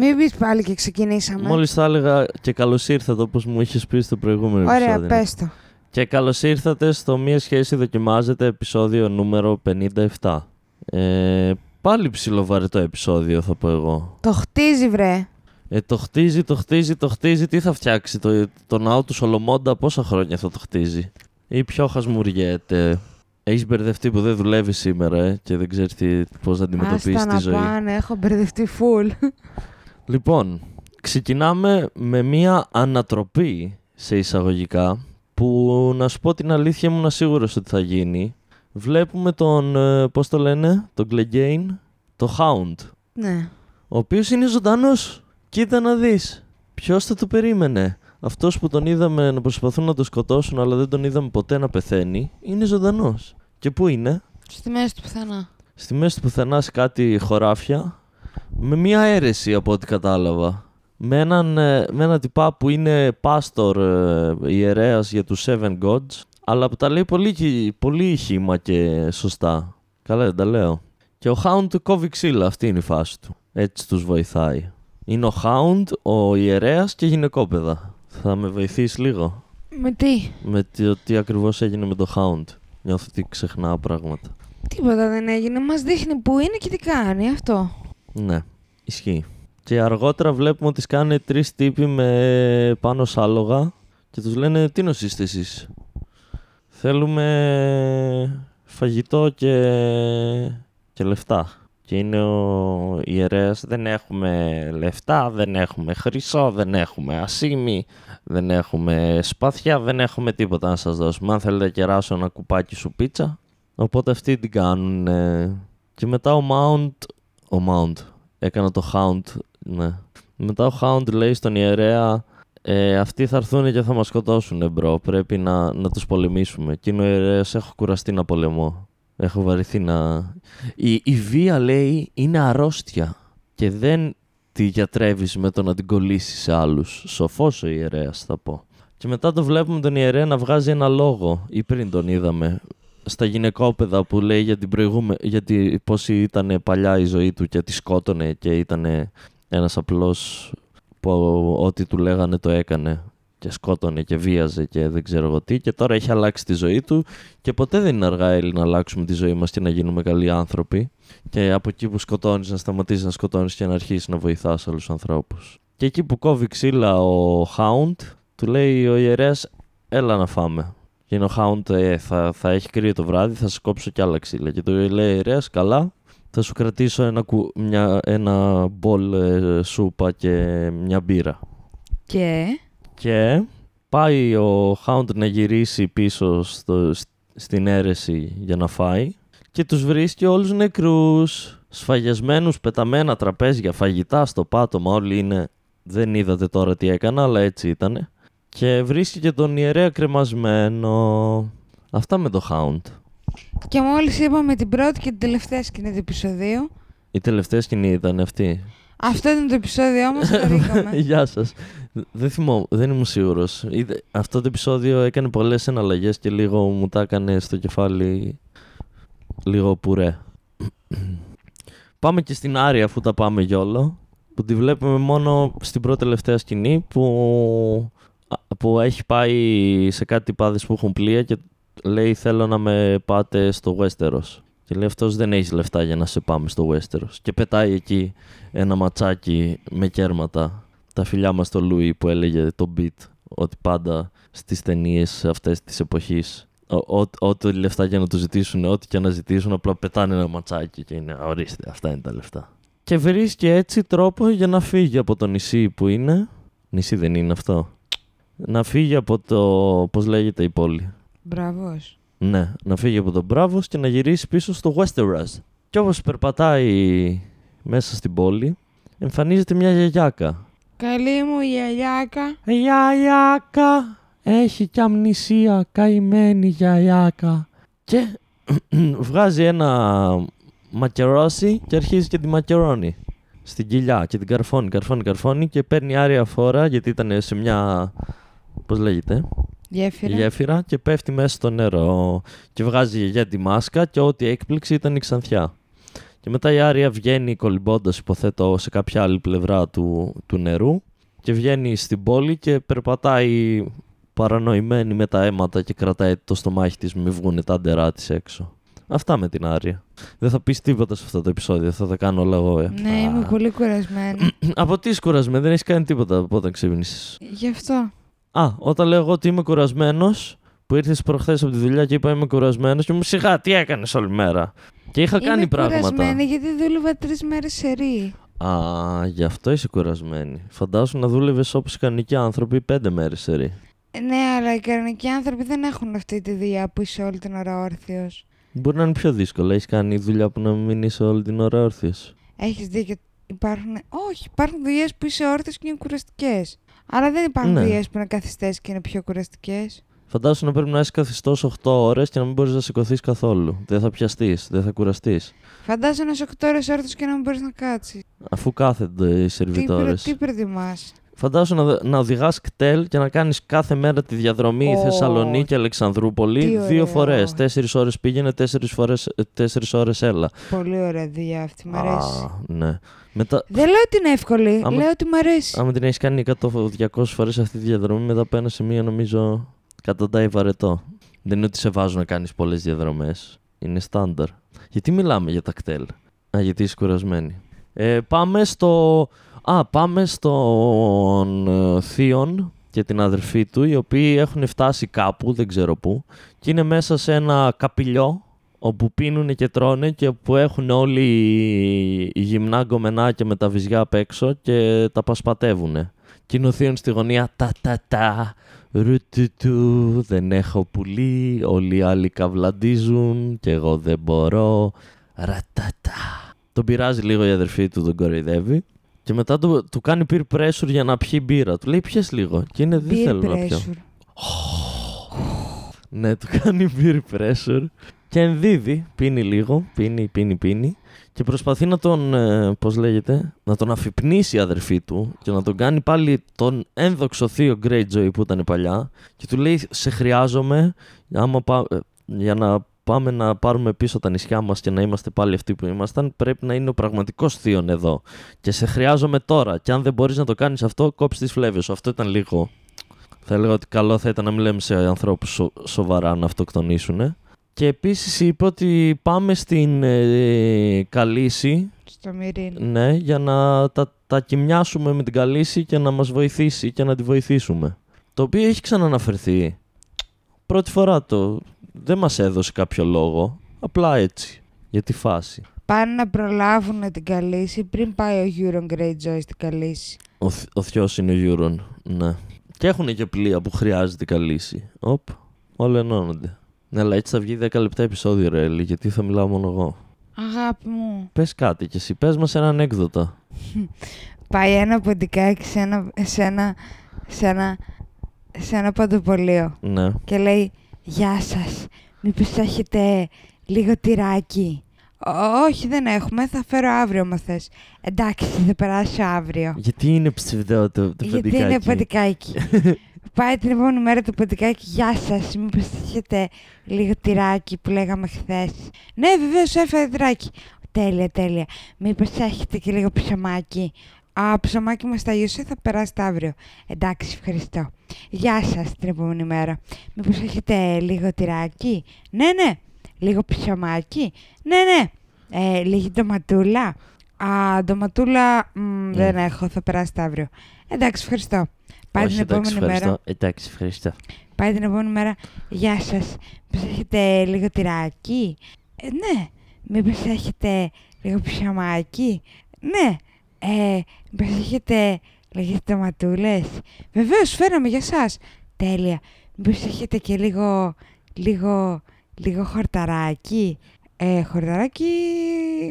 Μην πεις πάλι και ξεκινήσαμε. Μόλις θα έλεγα και καλώς ήρθατε όπως μου είχες πει στο προηγούμενο Ωραία, επεισόδιο. πες το. Και καλώς ήρθατε στο Μία Σχέση Δοκιμάζεται επεισόδιο νούμερο 57. Ε, πάλι ψιλοβαρετό επεισόδιο θα πω εγώ. Το χτίζει, βρε. Ε, το χτίζει, το χτίζει, το χτίζει. Τι θα φτιάξει το, το ναό του Σολομόντα, πόσα χρόνια θα το χτίζει; Ή ποιο χασμουριέται. Έχεις μπερδευτεί που δεν δουλεύεις σήμερα ε, και δεν ξέρεις πώς να αντιμετωπίσεις Άστα τη να ζωή. πάνε, έχω μπερδευτεί φουλ. Λοιπόν, ξεκινάμε με μία ανατροπή σε εισαγωγικά που να σου πω την αλήθεια ήμουν σίγουρος ότι θα γίνει. Βλέπουμε τον, ε, πώς το λένε, τον Κλεγκέιν, το Hound, ναι. ο οποίος είναι ζωντανός. Κοίτα να δεις. Ποιος θα το περίμενε; Αυτός που τον είδαμε να προσπαθούν να το σκοτώσουν αλλά δεν τον είδαμε ποτέ να πεθαίνει, είναι ζωντανός. Και πού είναι; Στη μέση του πουθενά. Στη μέση του πουθενά σε κάτι χωράφια με μία αίρεση από ό,τι κατάλαβα. Με έναν, ε, με ένα τυπά που είναι πάστορ ε, ιερέας για τους Seven Gods αλλά που τα λέει πολύ, χι- πολύ χύμα και σωστά. Καλά δεν τα λέω. Και ο Hound του κόβει ξύλα, αυτή είναι η φάση του. Έτσι τους βοηθάει. Είναι ο Hound, ο ιερέας και γυναικόπαιδα. Θα με βοηθήσεις λίγο; Με τι; με το τι ακριβώς έγινε με το Hound. Νιώθω ότι ξεχνάω πράγματα. Τίποτα δεν έγινε. Μας δείχνει που είναι και τι κάνει αυτό. Ναι, ισχύει. Και αργότερα βλέπουμε ότι σκάνε τρεις τύποι με πάνω σ' άλογα και τους λένε τι νοσήστε εσείς; Θέλουμε φαγητό και, και λεφτά. Και είναι ο ιερέας, δεν έχουμε λεφτά, δεν έχουμε χρυσό, δεν έχουμε ασίμι, δεν έχουμε σπαθιά, δεν έχουμε τίποτα να σας δώσουμε. Αν θέλετε κεράσω ένα κουπάκι σουπίτσα. Οπότε αυτοί την κάνουν. ε. Και μετά ο Mount, ο Mount, έκανα το Hound, ναι. Μετά ο Hound λέει στον ιερέα ε, αυτοί θα έρθουν και θα μας σκοτώσουν bro, πρέπει να, να τους πολεμήσουμε. Και είναι ο ιερέας, έχω κουραστεί να πολεμώ. Έχω βαρεθεί να... Η, η βία λέει είναι αρρώστια και δεν τη γιατρεύεις με το να την κολλήσεις σε άλλους. Σοφός ο ιερέας θα πω. Και μετά το βλέπουμε τον ιερέα να βγάζει ένα λόγο, ή πριν τον είδαμε, στα γυναικόπαιδα που λέει για την προηγούμενη, γιατί πώς ήταν παλιά η ζωή του και τη σκότωνε και ήταν ένας απλός που ό,τι του λέγανε το έκανε και σκότωνε και βίαζε και δεν ξέρω εγώ τι και τώρα έχει αλλάξει τη ζωή του και ποτέ δεν είναι αργά Έλλη να αλλάξουμε τη ζωή μας και να γίνουμε καλοί άνθρωποι και από εκεί που σκοτώνεις να σταματήσεις να σκοτώνεις και να αρχίσεις να βοηθάς άλλους ανθρώπους. Και εκεί που κόβει ξύλα ο Hound του λέει ο ιερέας έλα να φάμε. Και είναι ο Hound, ε, θα, θα έχει κρύο το βράδυ, θα σου κόψω κι άλλα ξύλα. Και του λέει, ιερέας, καλά, θα σου κρατήσω ένα, κου- μια, ένα μπολ ε, σούπα και μια μπύρα. Και; Και πάει ο Hound να γυρίσει πίσω στο, σ- στην αίρεση για να φάει και τους βρίσκει όλους νεκρούς, σφαγιασμένους, πεταμένα τραπέζια, φαγητά στο πάτωμα, όλοι είναι... Δεν είδατε τώρα τι έκανα, αλλά έτσι ήτανε. Και βρίσκει και τον ιερέα κρεμασμένο. Αυτά με το Hound. Και μόλις είπαμε την πρώτη και την τελευταία σκηνή του επεισοδίου. Η τελευταία σκηνή ήταν αυτή. Αυτό ήταν το επεισόδιο όμως. χαρήκαμε. Γεια σας. Δεν θυμώ, δεν ήμουν σίγουρος. Αυτό το επεισόδιο έκανε πολλές εναλλαγές και λίγο μου τα έκανε στο κεφάλι λίγο πουρέ. πάμε και στην Άρια αφού τα πάμε γιόλο. Που τη βλέπουμε μόνο στην πρώτη τελευταία σκηνή που, α- που έχει πάει σε κάτι πάδες που έχουν πλοία και λέει θέλω να με πάτε στο Westeros. Και λέει αυτός δεν έχει λεφτά για να σε πάμε στο Westeros. Και πετάει εκεί ένα ματσάκι με κέρματα. Τα φιλιά μας το Λούι που έλεγε το beat ότι πάντα στις ταινίες αυτές της εποχής ό- ό- ό,τι λεφτά και να του ζητήσουν, ό,τι και να ζητήσουν, απλά πετάνε ένα ματσάκι και είναι ορίστε, αυτά είναι τα λεφτά. Και βρίσκει έτσι τρόπο για να φύγει από το νησί που είναι. Νησί δεν είναι αυτό. Να φύγει από το. Πώς λέγεται η πόλη. Μπράβος. Ναι, να φύγει από τον Μπράβος και να γυρίσει πίσω στο Westeros. Και όπως περπατάει μέσα στην πόλη, εμφανίζεται μια γιαγιάκα. Καλή μου γυαλιάκα. Γιαγιάκα, έχει κι αμνησία, καημένη γιαγιάκα. Και βγάζει ένα μακερόσι και αρχίζει και τη μακερώνει στην κοιλιά και την καρφώνει, καρφώνει, καρφώνει και παίρνει άρια φόρα γιατί ήταν σε μια, πώς λέγεται, Γέφυρα. γέφυρα και πέφτει μέσα στο νερό και βγάζει η γιαγιά τη μάσκα και ό,τι έκπληξη ήταν η ξανθιά. Και μετά η Άρια βγαίνει κολυμπώντας, υποθέτω, σε κάποια άλλη πλευρά του, του νερού και βγαίνει στην πόλη και περπατάει παρανοημένη με τα αίματα και κρατάει το στομάχι της μη βγουν τα ντερά της έξω. Αυτά με την Άρια. Δεν θα πεις τίποτα σε αυτό το επεισόδιο, θα τα κάνω όλα εγώ. Ε. Ναι, είμαι Α. πολύ κουρασμένη. Από τι είσαι κουρασμένη, δεν έχεις κάνει τίποτα από όταν ξύπνησες. Γι' αυτό. Α, όταν λέω εγώ ότι είμαι κουρασμένος, που ήρθε προχθές από τη δουλειά και είπα είμαι κουρασμένος και μου σιγά τι έκανες όλη μέρα. Και είχα κάνει είμαι πράγματα. κουρασμένη γιατί δούλευα τρεις μέρες σε ρί. Α, γι' αυτό είσαι κουρασμένη. Φαντάσου να δούλευες όπως οι κανονικοί άνθρωποι πέντε μέρες σε ρί. Ε, Ναι, αλλά οι κανονικοί άνθρωποι δεν έχουν αυτή τη δουλειά που είσαι όλη την ώρα όρθιος. Μπορεί να είναι πιο δύσκολο. Έχεις κάνει δουλειά που να μην είσαι όλη την ώρα όρθιος. Έχεις δίκιο. Υπάρχουν. Όχι, υπάρχουν δουλειές που είσαι όρθιος και είναι κουραστικές. Αλλά δεν υπάρχουν Ναι. δουλειέ που είναι καθιστές και είναι πιο κουραστικές. Φαντάσου να πρέπει να είσαι καθιστός 8 ώρες και να μην μπορείς να σηκωθείς καθόλου. Δεν θα πιαστείς, δεν θα κουραστείς. Φαντάζομαι να είσαι 8 ώρες όρθιος και να μην μπορείς να κάτσεις. Αφού κάθονται οι Τι, σερβιτόρες. προ, τι προτιμάς; Φαντάσου να, να οδηγάς κτέλ και να κάνεις κάθε μέρα τη διαδρομή Ω, Θεσσαλονίκη Αλεξανδρούπολη. τι Δύο ωραίο. φορές. Τέσσερις ώρες πήγαινε, τέσσερις ώρες έλα. Πολύ ωραία δουλειά αυτή, μ' αρέσει. Α, ναι. Μετά, Δεν λέω ότι είναι εύκολη, Άμα- λέω ότι μ' αρέσει. άμα την έχεις κάνει 100-200 φορές αυτή τη διαδρομή, μετά από ένα σημείο νομίζω καταντάει βαρετό. Δεν είναι ότι σε βάζουν να κάνεις πολλές διαδρομές. Είναι στάνταρ. Γιατί μιλάμε για τα κτέλ; Α, γιατί είσαι κουρασμένη. Ε, πάμε στο. Α, πάμε στον ε, Θείον και την αδερφή του, οι οποίοι έχουν φτάσει κάπου, δεν ξέρω πού, και είναι μέσα σε ένα καπηλιό όπου πίνουν και τρώνε και που έχουν όλοι οι- οι γυμνά γκομενάκια με τα βυζιά απ' έξω και τα πασπατεύουν. Και είναι ο Θείον στη γωνία τα τα τα ρουτουτου δεν έχω πουλί όλοι οι άλλοι καβλαντίζουν και εγώ δεν μπορώ ρατατά τον πειράζει λίγο η αδερφή του, τον κοροϊδεύει και μετά του, του κάνει peer pressure για να πιει μπύρα. Του λέει πιες λίγο και είναι δεν Peer θέλω να πιω. pressure. Ναι, του κάνει peer pressure και ενδίδει, πίνει λίγο, πίνει, πίνει, πίνει και προσπαθεί να τον, ε, πώς λέγεται, να τον αφυπνίσει η αδερφή του και να τον κάνει πάλι τον ένδοξο θείο Greyjoy που ήταν παλιά και του λέει σε χρειάζομαι άμα πά- ε, για να πάμε να πάρουμε πίσω τα νησιά μας και να είμαστε πάλι αυτοί που ήμασταν πρέπει να είναι ο πραγματικός θείον εδώ και σε χρειάζομαι τώρα και αν δεν μπορείς να το κάνεις αυτό κόψεις τις φλέβες σου. Αυτό ήταν λίγο θα έλεγα ότι καλό θα ήταν να μην λέμε σε ανθρώπους σο- σοβαρά να αυτοκτονήσουν. Και επίσης είπε ότι πάμε στην ε, Καλύση Στο Μυρίν. ναι, για να τα, τα κοιμιάσουμε με την Καλύση και να μας βοηθήσει και να τη βοηθήσουμε. Το οποίο έχει ξαναναφερθεί. Πρώτη φορά το δεν μας έδωσε κάποιο λόγο. Απλά έτσι. Για τη φάση. Πάνε να προλάβουν την Καλίσι πριν πάει ο Euron Greyjoy στην Καλίσι. Ο, θ- ο θειός είναι ο Euron. Ναι. Και έχουν και πλοία που χρειάζεται Καλίσι. Οπ. Όλα ενώνονται. Ναι, αλλά έτσι θα βγει 10 λεπτά επεισόδιο, ρε, Έλλη, γιατί θα μιλάω μόνο εγώ. Αγάπη μου. Πες κάτι και εσύ, πες μας ένα ανέκδοτο. Πάει ένα ποντικάκι σε ένα, σε ένα, σε ένα, σε ένα παντοπολείο Ναι. και λέει «Γεια σας, μήπως έχετε λίγο τυράκι» «Ω, Όχι, δεν έχουμε, θα φέρω αύριο μα θες. Εντάξει, θα περάσω αύριο. Γιατί είναι ψευδό το, το Γιατί ποντικάκι. είναι ποντικάκι. Πάει την επόμενη μέρα το ποντικάκι. Γεια σας, μήπως έχετε λίγο τυράκι που λέγαμε χθες. Ναι, βεβαίως έφερε τυράκι. Τέλεια, τέλεια. Μήπως έχετε και λίγο ψωμάκι. Α, ψωμάκι μας τα γιουσέ θα περάσετε αύριο. Εντάξει, ευχαριστώ. Γεια σας την επόμενη μέρα. Μήπως έχετε λίγο τυράκι; Ναι, ναι. Λίγο ψωμάκι. Ναι, ναι. Ε, λίγη ντοματούλα; Α, ντοματούλα μ, δεν έχω, θα περάσετε αύριο. Εντάξει, ευχαριστώ. Πάει Όχι, την εντάξει, επόμενη μέρα. ευχαριστώ. Εντάξει, ευχαριστώ. Πάει την επόμενη μέρα. Γεια σας. Μήπως έχετε λίγο τυράκι; Ε, ναι. Μήπως έχετε λίγο ψωμάκι. Ναι. Ε, Μήπως έχετε λίγε τοματούλε. Βεβαίως, φέραμε για εσά. Τέλεια. Μήπως έχετε και λίγο. λίγο. λίγο χορταράκι. Ε, χορταράκι.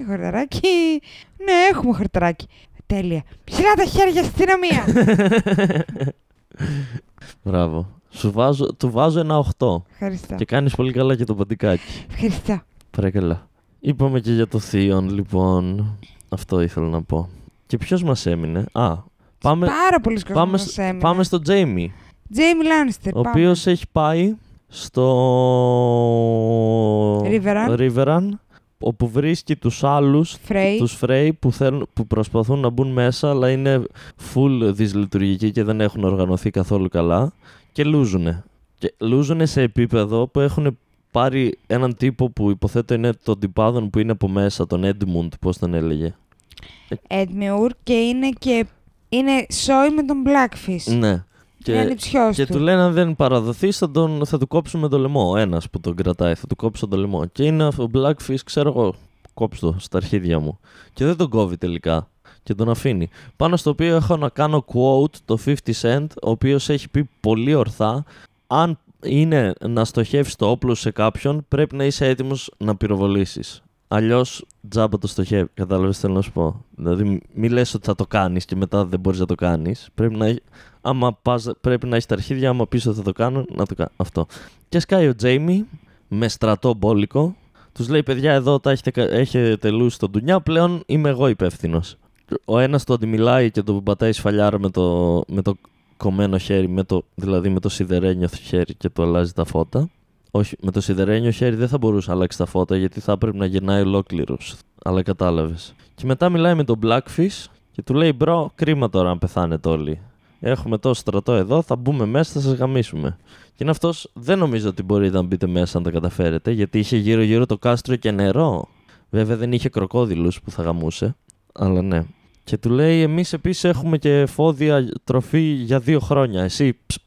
χορταράκι. Ναι, έχουμε χορταράκι. Τέλεια. Ψηλά τα χέρια στην αστυνομία. Μπράβο. Σου βάζω, του βάζω ένα 8. Ευχαριστώ. Και κάνεις πολύ καλά και το ποντικάκι. Ευχαριστώ. Παρακαλώ. Είπαμε και για το Θείον, λοιπόν. Αυτό ήθελα να πω. Και ποιος μας έμεινε; Α, πάμε, Πάρα πολλοί κόσμοι πάμε, μας σ- έμεινε. πάμε στο Τζέιμι. Τζέιμι Λάνιστερ. Ο οποίος έχει πάει στο Riverrun. Riverrun, όπου βρίσκει τους άλλους, Φρέι. τους Frey που, θέλουν, που προσπαθούν να μπουν μέσα αλλά είναι full δυσλειτουργικοί και δεν έχουν οργανωθεί καθόλου καλά και λούζουνε. Και λούζουνε σε επίπεδο που έχουν πάρει έναν τύπο που υποθέτω είναι τον τυπάδων που είναι από μέσα, τον Edmund, πώς τον έλεγε. Edmure και είναι και. Είναι σόι με τον Blackfish. Ναι. Είναι Και, ανιψιός και του. του λένε αν δεν παραδοθεί θα, τον, θα του κόψουμε το λαιμό. Ένας που τον κρατάει, θα του κόψω το λαιμό. Και είναι ο Blackfish, ξέρω εγώ, κόψω το στα αρχίδια μου. Και δεν τον κόβει τελικά. Και τον αφήνει. Πάνω στο οποίο έχω να κάνω quote το 50 Cent, ο οποίος έχει πει πολύ ορθά. Αν είναι να στοχεύσει το όπλο σε κάποιον, πρέπει να είσαι έτοιμος να πυροβολήσεις. Αλλιώς τζάμπα το στοχεύει. Κατάλαβες τι θέλω να σου πω. Δηλαδή, μην λες ότι θα το κάνεις και μετά δεν μπορείς να το κάνεις. Πρέπει να, έχει- άμα πας, πρέπει να έχεις τα αρχίδια, άμα πεις ότι θα το κάνω, να το κάνω. Αυτό. Και σκάει ο Τζέιμι με στρατό μπόλικο. Τους λέει: Παιδιά, εδώ τα έχετε, κα- έχετε λούσει τον ντουνιά. Πλέον είμαι εγώ υπεύθυνος. Ο ένας το αντιμιλάει και τον πατάει σφαλιάρα με το, με το κομμένο χέρι, με το, δηλαδή με το σιδερένιο χέρι και του αλλάζει τα φώτα. Όχι, με το σιδερένιο χέρι δεν θα μπορούσε να αλλάξει τα φώτα γιατί θα έπρεπε να γυρνάει ολόκληρος. Αλλά κατάλαβες. Και μετά μιλάει με τον Blackfish και του λέει: Μπρο, κρίμα τώρα να πεθάνετε όλοι. Έχουμε τόσο στρατό εδώ, θα μπούμε μέσα, θα σας γαμίσουμε. Και είναι αυτός, δεν νομίζω ότι μπορείτε να μπείτε μέσα αν τα καταφέρετε, γιατί είχε γύρω-γύρω το κάστρο και νερό. Βέβαια δεν είχε κροκόδιλου που θα γαμούσε. Αλλά ναι. Και του λέει: Εμείς επίσης έχουμε και φόδια τροφή για δύο χρόνια. Εσύ ψ,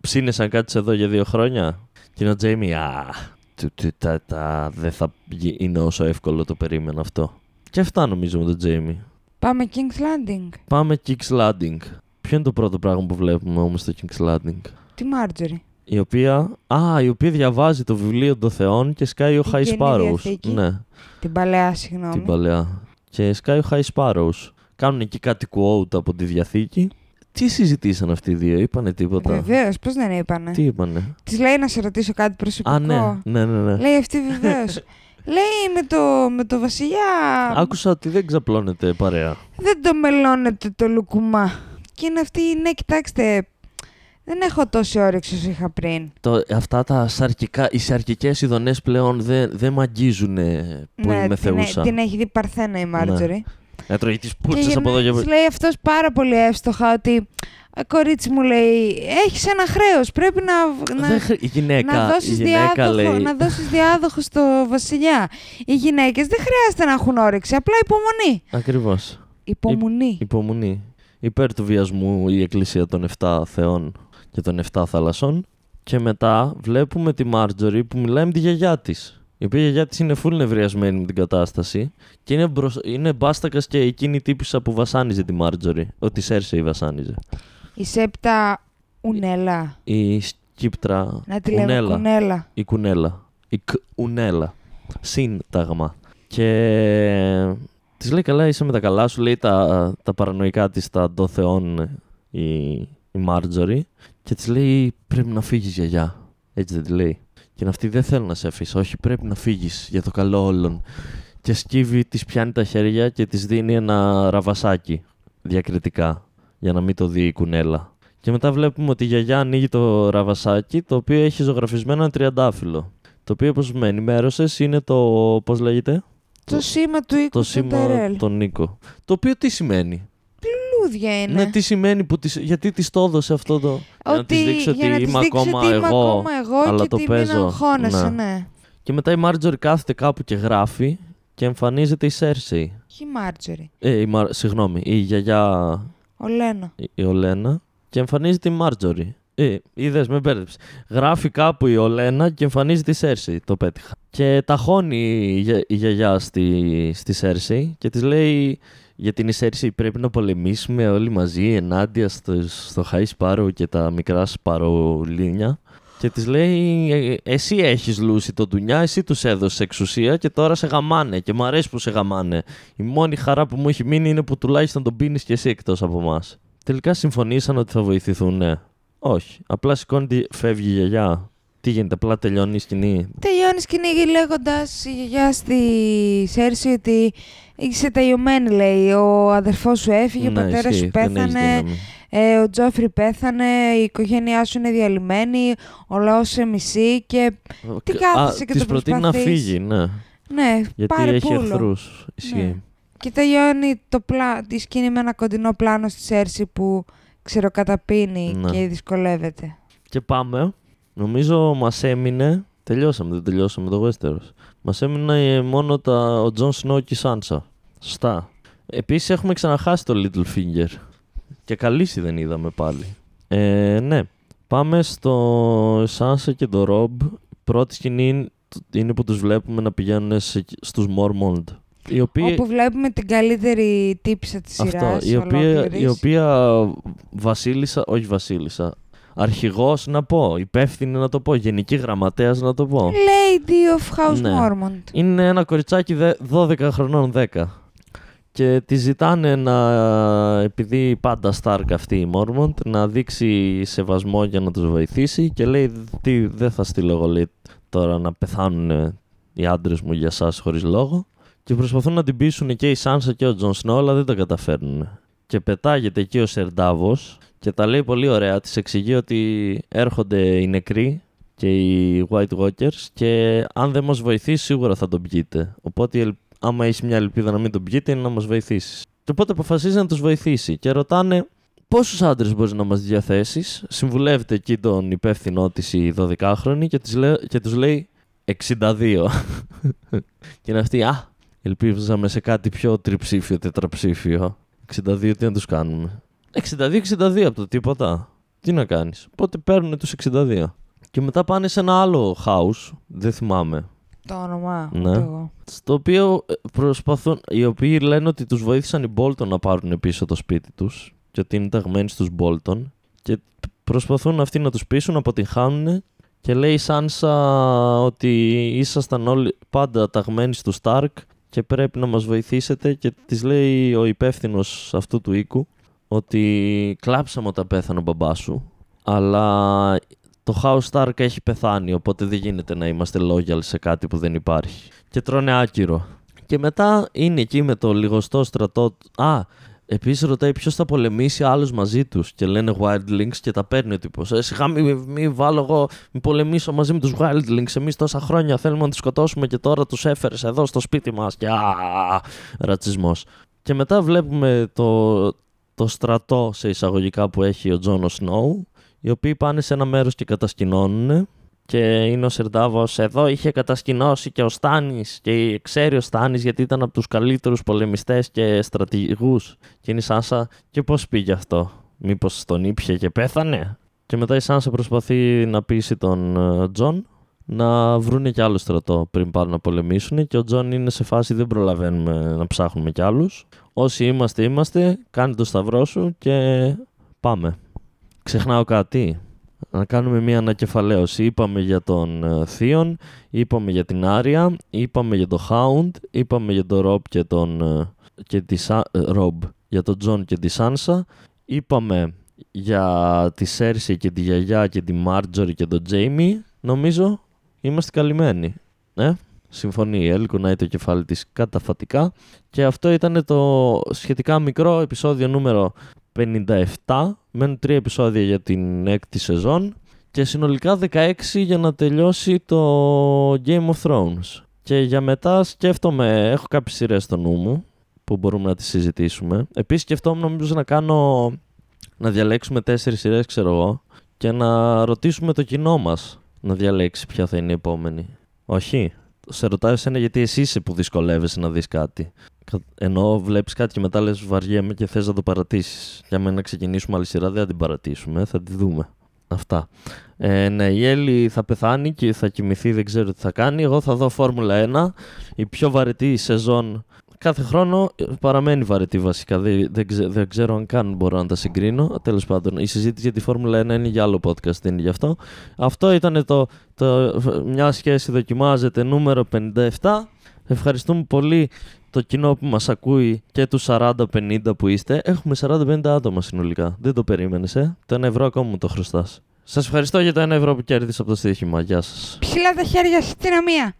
ψήνεσαν κάτι εδώ για δύο χρόνια; Και είναι ο Τζέιμι, α, του, του, τα, τα, δεν θα γι- είναι όσο εύκολο το περίμενα αυτό. Και αυτά νομίζω με τον Τζέιμι. Πάμε King's Landing. Πάμε King's Landing. Ποιο είναι το πρώτο πράγμα που βλέπουμε όμως στο King's Landing; Τη Marjorie. Η οποία, α, η οποία διαβάζει το βιβλίο των θεών και σκάει ο Την High Καινή Sparrows. Διαθήκη. Ναι, Την παλαιά, συγγνώμη. την παλαιά. Και σκάει ο High Sparrows. Κάνουν εκεί κάτι quote από τη Διαθήκη. Τι συζητήσαν αυτοί οι δύο, είπανε τίποτα; Βεβαίως, πώς δεν είπανε; Τι είπανε; Της λέει να σε ρωτήσω κάτι προσωπικό. Α, ναι, ναι, ναι. ναι. Λέει αυτή βεβαίως. λέει με το, με το βασιλιά. Άκουσα ότι δεν ξαπλώνεται παρέα. Δεν το μελώνετε το λουκουμά. Και είναι αυτή, ναι, κοιτάξτε. Δεν έχω τόση όρεξη όσο είχα πριν. Το, αυτά τα σαρκικά, οι σαρκικές ειδονές πλέον δεν, δεν μ' αγγίζουν που ναι, είμαι την, θεούσα. την έχει δει παρθένα η Μάρτζορι. Έτρωγε τις Και πούτσες από εδώ και της λέει αυτός πάρα πολύ εύστοχα ότι «Ε, κορίτσι μου λέει έχεις ένα χρέος πρέπει να, να, Δεν χρ- η γυναίκα, να, η δώσεις γυναίκα διάδοχο, λέει... να δώσεις διάδοχο στο βασιλιά. Οι γυναίκες δεν χρειάζεται να έχουν όρεξη, απλά υπομονή. Ακριβώς. Υπομονή. Υπομονή. Υπέρ του βιασμού η εκκλησία των 7 θεών και των 7 θαλασσών. Και μετά βλέπουμε τη Μάρτζορι που μιλάει με τη γιαγιά της. Η οποία γιαγιά της είναι full νευριασμένη με την κατάσταση. Και είναι, μπρος... είναι μπάστακας και εκείνη η τύπησα που βασάνιζε τη Μάρτζορι. Ότι η Σέρσεϊ βασάνιζε. Η Σέπτα Ουνέλα. Η Σκύπτρα. Να τη λέμε Κουνέλα. κουνέλα. Η κουνέλα. Η κουνέλα. Σύνταγμα. Και της λέει καλά, είσαι με τα καλά σου. Λέει τα, τα παρανοϊκά της τα ντο θεών η, η Μάρτζορι. Και της λέει πρέπει να φύγεις γιαγιά. Έτσι δεν τη λέει. Και είναι αυτή δεν θέλω να σε αφήσω. Όχι, πρέπει να φύγεις για το καλό όλων. Και σκύβει, της πιάνει τα χέρια και της δίνει ένα ραβασάκι διακριτικά. Για να μην το δει η κουνέλα. Και μετά βλέπουμε ότι η γιαγιά ανοίγει το ραβασάκι, το οποίο έχει ζωγραφισμένο ένα τριαντάφυλλο. Το οποίο, όπως με ενημέρωσες, είναι το. Πώς λέγεται; Το σήμα του οίκου Το του σήμα Τερέλ. τον Νίκο. Το οποίο τι σημαίνει; Λούδια είναι. Ναι, τι σημαίνει, που της, γιατί τη το έδωσε αυτό το. για να τη δείξει ότι για να της είμαι δείξει ακόμα ότι είμαι εγώ. ακόμα εγώ αλλά και το τι παίζω. μην αγχώνεσαι, Ναι. ναι. Και μετά η Μάρτζορ κάθεται κάπου και γράφει και εμφανίζεται η Σέρσεϊ. Όχι η Μάρτζορι. Ε, η Μαρ... Συγγνώμη, η γιαγιά Ο Λένο. η- η Ολένα και εμφανίζεται η Μάρτζορι. Ε, είδες, με μπέρδεψε. Γράφει κάπου η Ολένα και εμφανίζεται η Σέρσεϊ. Το πέτυχα. Και ταχώνει η, για- η γιαγιά στη, στη Σέρσεϊ και της λέει για την Σέρσεϊ πρέπει να πολεμήσουμε όλοι μαζί ενάντια στο, στο High Sparrow και τα μικρά σπαρολίνια. Και της λέει: «Ε, Εσύ έχεις λούσει τον Τουνιά, εσύ τους έδωσες εξουσία και τώρα σε γαμάνε. Και μου αρέσει που σε γαμάνε. Η μόνη χαρά που μου έχει μείνει είναι που τουλάχιστον τον πίνεις και εσύ εκτός από εμάς. Τελικά συμφωνήσαν ότι θα βοηθηθούν, ναι. Όχι. Απλά σηκώνει, τη- φεύγει η γιαγιά. Τι γίνεται, απλά τελειώνει η σκηνή. Τελειώνει κυνήγι λέγοντας η γιαγιά στη Σέρση ότι είσαι τελειωμένη, λέει. Ο αδερφός σου έφυγε, ο Ναι, πατέρας ισχύει, σου δεν έχεις πέθανε, δύναμη. ε, ο Τζόφρι πέθανε, η οικογένειά σου είναι διαλυμένη, ο λαός σε μισεί και Τι Α, κάθεσαι και της το προτείνει να προσπαθείς. φύγει, ναι. Ναι, Γιατί πάρε έχει πούλο. εχθρούς. Ισχύει. Ναι. Και τελειώνει το πλά... τη σκηνή με ένα κοντινό πλάνο στη Σέρση που ξεροκαταπίνει Ναι. και δυσκολεύεται. Και πάμε. Νομίζω μας έμεινε. Τελειώσαμε, δεν τελειώσαμε το Westeros. Μας έμεινε ε, μόνο τα, ο Τζον Σνόου και η Σάνσα. Σωστά. Επίσης έχουμε ξαναχάσει το Littlefinger. Και καλύση δεν είδαμε πάλι. Ε, ναι. Πάμε στο Σάνσα και το Ρομπ. Η πρώτη σκηνή είναι- είναι που τους βλέπουμε να πηγαίνουν σε, στους Mormont. Οι οποίοι... Όπου βλέπουμε την καλύτερη τύπησα της σειράς Αυτό, η οποία, ολόκληρης. η οποία βασίλισσα, όχι βασίλισσα, αρχηγός να πω, υπεύθυνη να το πω, γενική γραμματέας να το πω. Lady of House Ναι. Mormont. Είναι ένα κοριτσάκι δε- 12 χρονών 10. Και τη ζητάνε να, επειδή πάντα Stark αυτή η Mormont, να δείξει σεβασμό για να τους βοηθήσει και λέει τι δεν θα στείλω εγώ λέει, τώρα να πεθάνουν οι άντρες μου για σας χωρίς λόγο. Και προσπαθούν να την πείσουν και η Σάνσα και ο Τζον Σνόου, αλλά δεν τα καταφέρνουν. Και πετάγεται εκεί ο Σερ Ντάβος και τα λέει πολύ ωραία. Της εξηγεί ότι έρχονται οι νεκροί και οι White Walkers και αν δεν μας βοηθήσει σίγουρα θα τον πιείτε. Οπότε ελ- άμα έχεις μια ελπίδα να μην τον πιείτε είναι να μας βοηθήσεις. Και οπότε αποφασίζει να τους βοηθήσει και ρωτάνε πόσους άντρες μπορείς να μας διαθέσεις; Συμβουλεύεται εκεί τον υπεύθυνό της η 12χρονη και, της λέ- και τους λέει 62. και είναι αυτή, α, ελπίζαμε σε κάτι πιο τριψήφιο, τετραψήφιο. 62 τι να τους κάνουμε. 62-62 από το τίποτα. Τι να κάνεις. Οπότε παίρνουν τους 62. Και μετά πάνε σε ένα άλλο house, δεν θυμάμαι, Το όνομα, Ναι. ούτε εγώ. στο οποίο ε, προσπαθούν, οι οποίοι λένε ότι τους βοήθησαν οι Bolton να πάρουν πίσω το σπίτι τους και ότι είναι ταγμένοι στους Bolton και προσπαθούν αυτοί να τους πείσουν, αποτυγχάνουν και λέει η Σάνσα ότι ήσασταν όλοι πάντα ταγμένοι στους Stark και πρέπει να μας βοηθήσετε και της λέει ο υπεύθυνος αυτού του οίκου ότι κλάψαμε όταν πέθανε ο μπαμπάς σου αλλά το House Stark έχει πεθάνει, οπότε δεν γίνεται να είμαστε loyal σε κάτι που δεν υπάρχει. Και τρώνε άκυρο. Και μετά είναι εκεί με το λιγοστό στρατό. Α, επίσης ρωτάει ποιος θα πολεμήσει άλλους μαζί τους. Και λένε Wildlings και τα παίρνει ο τύπος. Ε, σιγά μη, μη βάλω εγώ, μη πολεμήσω μαζί με τους Wildlings. Εμείς τόσα χρόνια θέλουμε να τους σκοτώσουμε και τώρα τους έφερες εδώ στο σπίτι μας. Και α, ρατσισμός. Και μετά βλέπουμε το, το στρατό σε εισαγωγικά που έχει ο Τζον Σνόου οι οποίοι πάνε σε ένα μέρος και κατασκηνώνουν και είναι ο Σερ Ντάβος εδώ είχε κατασκηνώσει και ο Στάνης και ξέρει ο Στάνης γιατί ήταν από τους καλύτερους πολεμιστές και στρατηγούς. Και είναι η Σάνσα. Και πώς πήγε αυτό; Μήπως τον ήπια και πέθανε; Και μετά η Σάνσα προσπαθεί να πείσει τον ε, Τζον να βρούνε κι άλλο στρατό πριν πάνε να πολεμήσουν και ο Τζον είναι σε φάση δεν προλαβαίνουμε να ψάχνουμε κι άλλους όσοι είμαστε είμαστε κάνε το σταυρό σου και πάμε Ξεχνάω κάτι. Να κάνουμε μια ανακεφαλαίωση. Είπαμε για τον ε, Θίον, είπαμε για την Άρια, είπαμε για τον Hound, είπαμε για τον Rob και τον ε, και τη Σα- ε, Rob, για τον Τζον και τη Σάνσα. Είπαμε για τη Σέρση και τη γιαγιά και τη Μάρτζορι και τον Τζέιμι. Νομίζω είμαστε καλυμμένοι. Ε; Συμφωνεί η Έλλη, κουνάει το κεφάλι της καταφατικά. Και αυτό ήταν το σχετικά μικρό επεισόδιο νούμερο 57. Μένουν τρία επεισόδια για την έκτη σεζόν και συνολικά 16 για να τελειώσει το Game of Thrones. Και για μετά σκέφτομαι, έχω κάποιες σειρές στο νου μου που μπορούμε να τις συζητήσουμε. Επίσης σκεφτόμουν νομίζω να κάνω, να διαλέξουμε τέσσερις σειρές ξέρω εγώ και να ρωτήσουμε το κοινό μας να διαλέξει ποια θα είναι η επόμενη. Όχι; Σε ρωτάω εσένα γιατί εσύ είσαι που δυσκολεύεσαι να δεις κάτι. Κα- Ενώ βλέπεις κάτι και μετά λες βαριέμαι και θες να το παρατήσεις. Για μένα να ξεκινήσουμε άλλη σειρά, δεν θα την παρατήσουμε, θα τη δούμε. Αυτά. Ε, ναι, η Έλλη θα πεθάνει και θα κοιμηθεί, δεν ξέρω τι θα κάνει. Εγώ θα δω Φόρμουλα 1, η πιο βαρετή σεζόν. Κάθε χρόνο ε, παραμένει βαρετή βασικά. Δεν, δεν, ξε- δεν ξέρω αν καν μπορώ να τα συγκρίνω. Τέλος πάντων, η συζήτηση για τη Φόρμουλα 1 είναι για άλλο podcast, δεν είναι γι' αυτό. Αυτό ήταν το, το μια σχέση δοκιμάζεται νούμερο 57. Ευχαριστούμε πολύ το κοινό που μας ακούει και τους 40-50 που είστε. Έχουμε 40-50 άτομα συνολικά. Δεν το περίμενες, ε; Το 1 ευρώ ακόμα μου το χρωστάς. Σας ευχαριστώ για το 1 ευρώ που κέρδισα από το στοίχημα. Γεια σας. Ψηλά τα χέρια στην αστυνομία.